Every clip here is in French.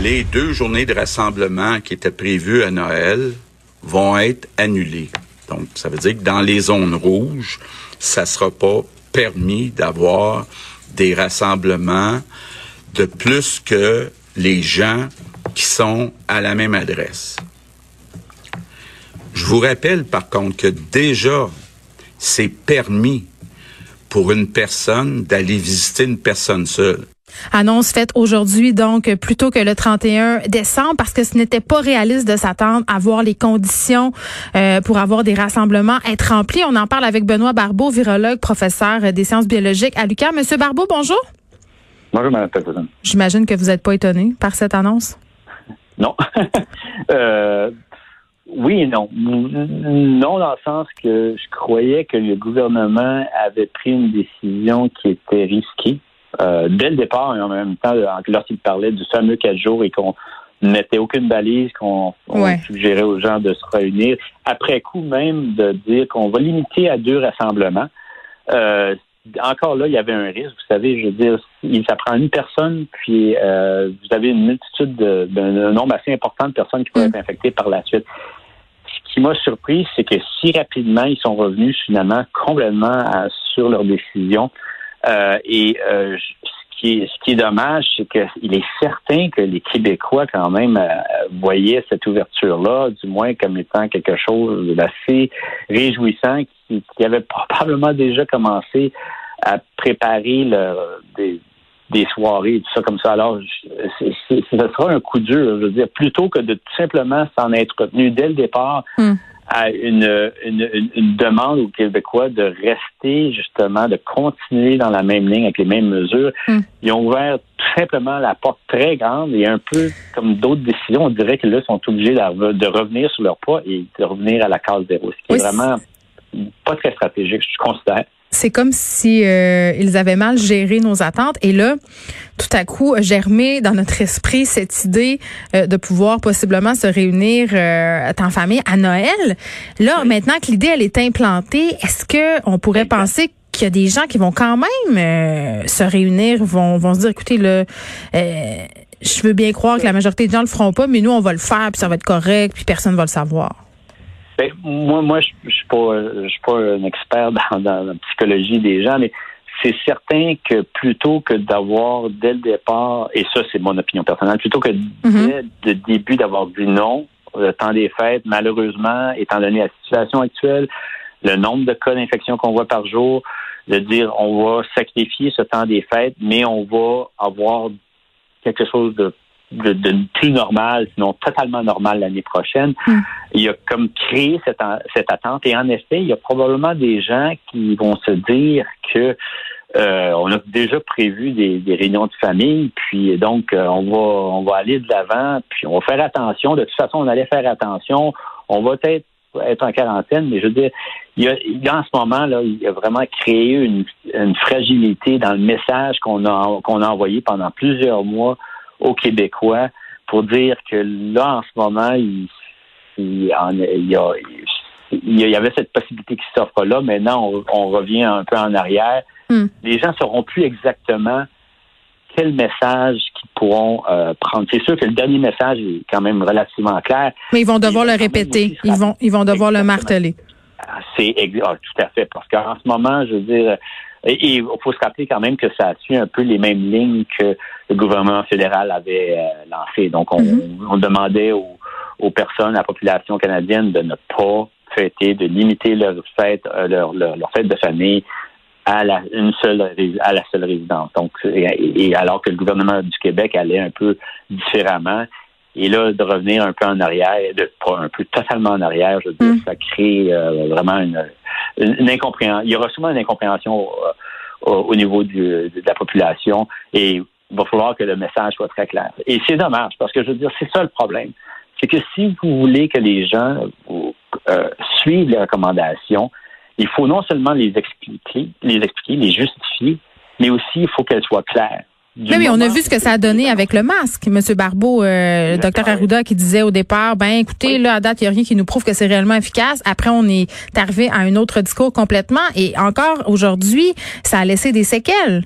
les deux journées de rassemblement qui étaient prévues à Noël vont être annulées. Donc, ça veut dire que dans les zones rouges, ça sera pas permis d'avoir des rassemblements de plus que les gens qui sont à la même adresse. Je vous rappelle par contre que déjà, c'est permis pour une personne d'aller visiter une personne seule. Annonce faite aujourd'hui, donc, plutôt que le 31 décembre, parce que ce n'était pas réaliste de s'attendre à voir les conditions euh, pour avoir des rassemblements être remplis. On en parle avec Benoît Barbeau, virologue, professeur des sciences biologiques à l'UQAM. Monsieur Barbeau, bonjour. Bonjour, Peterson. J'imagine que vous n'êtes pas étonné par cette annonce. Non. euh, oui et non. Non, dans le sens que je croyais que le gouvernement avait pris une décision qui était risquée euh, dès le départ et en même temps, lorsqu'il parlait du fameux quatre jours et qu'on n'était aucune balise, qu'on suggérait aux gens de se réunir. Après coup, même de dire qu'on va limiter à deux rassemblements. Euh, encore là, il y avait un risque. Vous savez, je veux dire, ça prend une personne, puis euh, vous avez une multitude d'un de, nombre assez important de personnes qui pourraient mm. être infectées par la suite. Ce qui m'a surpris, c'est que si rapidement ils sont revenus finalement complètement sur leur décision, euh, et euh, ce, qui est, ce qui est dommage, c'est qu'il est certain que les Québécois, quand même, euh, voyaient cette ouverture-là, du moins comme étant quelque chose d'assez réjouissant, qui, qui, avait probablement déjà commencé à préparer leur, des, des soirées, tout ça comme ça. Alors, ce sera un coup dur, je veux dire, plutôt que de tout simplement s'en être retenu dès le départ. Hmm à une, une, une, demande aux Québécois de rester justement, de continuer dans la même ligne avec les mêmes mesures. Hmm. Ils ont ouvert tout simplement la porte très grande et un peu comme d'autres décisions, on dirait que là, sont obligés de, de revenir sur leur pas et de revenir à la case zéro, ce qui est vraiment pas très stratégique, je considère c'est comme si euh, ils avaient mal géré nos attentes et là tout à coup germé dans notre esprit cette idée euh, de pouvoir possiblement se réunir euh, en famille à Noël. Là maintenant que l'idée elle est implantée, est-ce que on pourrait penser qu'il y a des gens qui vont quand même euh, se réunir, vont vont se dire écoutez le je veux bien croire que la majorité des gens le feront pas, mais nous on va le faire puis ça va être correct puis personne va le savoir? Moi, moi, je, je suis pas, je suis pas un expert dans, la psychologie des gens, mais c'est certain que plutôt que d'avoir dès le départ, et ça c'est mon opinion personnelle, plutôt que mm-hmm. dès le début d'avoir dit non, le temps des fêtes, malheureusement, étant donné la situation actuelle, le nombre de cas d'infection qu'on voit par jour, de dire on va sacrifier ce temps des fêtes, mais on va avoir quelque chose de de, plus normal, sinon totalement normal l'année prochaine. Hmm. Il a comme créé cette, cette attente. Et en effet, il y a probablement des gens qui vont se dire que euh, on a déjà prévu des, des, réunions de famille, puis donc euh, on va on va aller de l'avant, puis on va faire attention. De toute façon, on allait faire attention. On va peut-être être en quarantaine, mais je veux dire, il y a, dans ce moment là, il a vraiment créé une, une fragilité dans le message qu'on a qu'on a envoyé pendant plusieurs mois aux Québécois pour dire que là, en ce moment, il, il, y, a, il y avait cette possibilité qui s'offre là. Maintenant, on, revient un peu en arrière. Hmm. Les gens ne sauront plus exactement quel message qu'ils pourront euh, prendre. C'est sûr que le dernier message est quand même relativement clair. Mais ils vont devoir le répéter. Ils vont, ils vont devoir le marteler. Ah, c'est ah, tout à fait. Parce qu'en ce moment, je veux dire, et il faut se rappeler quand même que ça suit un peu les mêmes lignes que le gouvernement fédéral avait euh, lancées. Donc, on, mm-hmm. demandait aux, personnes, à la population canadienne de ne pas fêter, de limiter leur fête, euh, leur, leur, fête de famille à la une seule à la seule résidence. Donc, et, alors que le gouvernement du Québec allait un peu différemment. Et là, de revenir un peu en arrière, de pas un peu totalement en arrière, je veux dire, mm. ça crée euh, vraiment une, une, incompréhension. Il y aura souvent une incompréhension au, niveau de la population et il va falloir que le message soit très clair. Et c'est dommage parce que je veux dire, c'est ça le problème. C'est que si vous voulez que les gens euh, suivent les recommandations, il faut non seulement les expliquer, les expliquer, les justifier, mais aussi il faut qu'elles soient claires. Oui, mais on a vu ce que ça a donné avec le masque. Monsieur Barbeau, euh, le docteur Arruda qui disait au départ, ben écoutez, là, à date, il n'y a rien qui nous prouve que c'est réellement efficace. Après, on est arrivé à un autre discours complètement. Et encore aujourd'hui, ça a laissé des séquelles.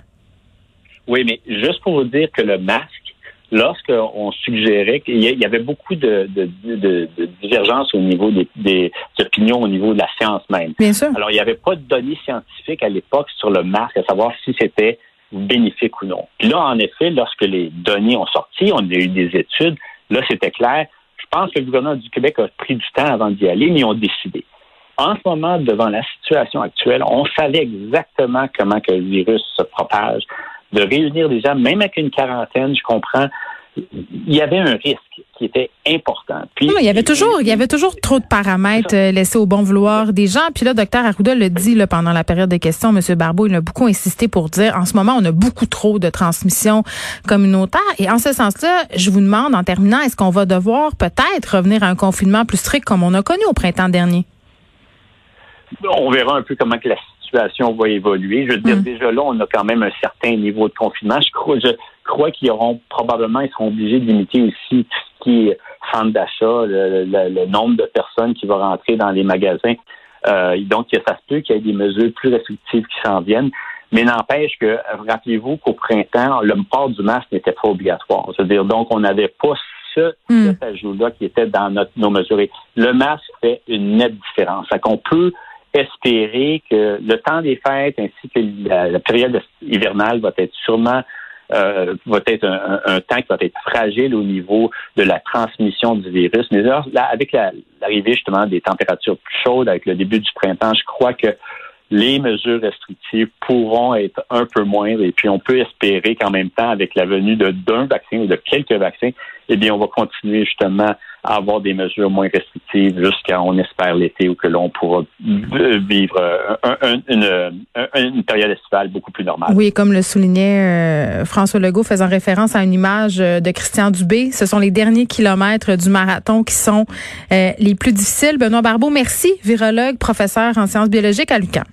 Oui, mais juste pour vous dire que le masque lorsqu'on suggérait qu'il y avait beaucoup de, de, divergences au niveau des, des, opinions au niveau de la science même. Bien sûr. Alors, il n'y avait pas de données scientifiques à l'époque sur le masque, à savoir si c'était bénéfique ou non. Puis là, en effet, lorsque les données ont sorti, on a eu des études, là, c'était clair. Je pense que le gouvernement du Québec a pris du temps avant d'y aller, mais ils ont décidé. En ce moment, devant la situation actuelle, on savait exactement comment que le virus se propage. De réunir des gens, même avec une quarantaine, je comprends, il y avait un risque qui était important. Puis, il y avait toujours, il y avait toujours trop de paramètres euh, laissés au bon vouloir des gens. Puis là, docteur Arruda le dit là, pendant la période des questions, Monsieur Barbeau, il a beaucoup insisté pour dire, en ce moment, on a beaucoup trop de transmission communautaire. Et en ce sens-là, je vous demande, en terminant, est-ce qu'on va devoir peut-être revenir à un confinement plus strict comme on a connu au printemps dernier? On verra un peu comment que la situation va évoluer. Je veux dire, mm. déjà là, on a quand même un certain niveau de confinement. Je crois, je crois qu'ils auront probablement, ils seront obligés de limiter aussi tout ce qui est centre d'achat, le, nombre de personnes qui vont rentrer dans les magasins. Euh, donc, ça se peut qu'il y ait des mesures plus restrictives qui s'en viennent. Mais n'empêche que, rappelez-vous qu'au printemps, le port du masque n'était pas obligatoire. C'est-à-dire, donc, on n'avait pas ce, mm. cet ajout-là qui était dans notre, nos mesures. le masque fait une nette différence. Ça qu'on peut espérer que le temps des fêtes ainsi que la, période hivernale va être sûrement euh, va être un, temps qui va être fragile au niveau de la transmission du virus. Mais là, avec l'arrivée justement des températures plus chaudes, avec le début du printemps, je crois que les mesures restrictives pourront être un peu moindres et puis on peut espérer qu'en même temps, avec la venue d'un vaccin ou de quelques vaccins, eh bien, on va continuer justement à avoir des mesures moins restrictives jusqu'à, on espère, l'été où que l'on pourra vivre une, période estivale beaucoup plus normale. Oui, comme le soulignait euh, François Legault, faisant référence à une image euh, de Christian Dubé, ce sont les derniers kilomètres du marathon qui sont euh, les plus difficiles. Benoît Barbeau, merci, virologue, professeur en sciences biologiques à l'UQAM.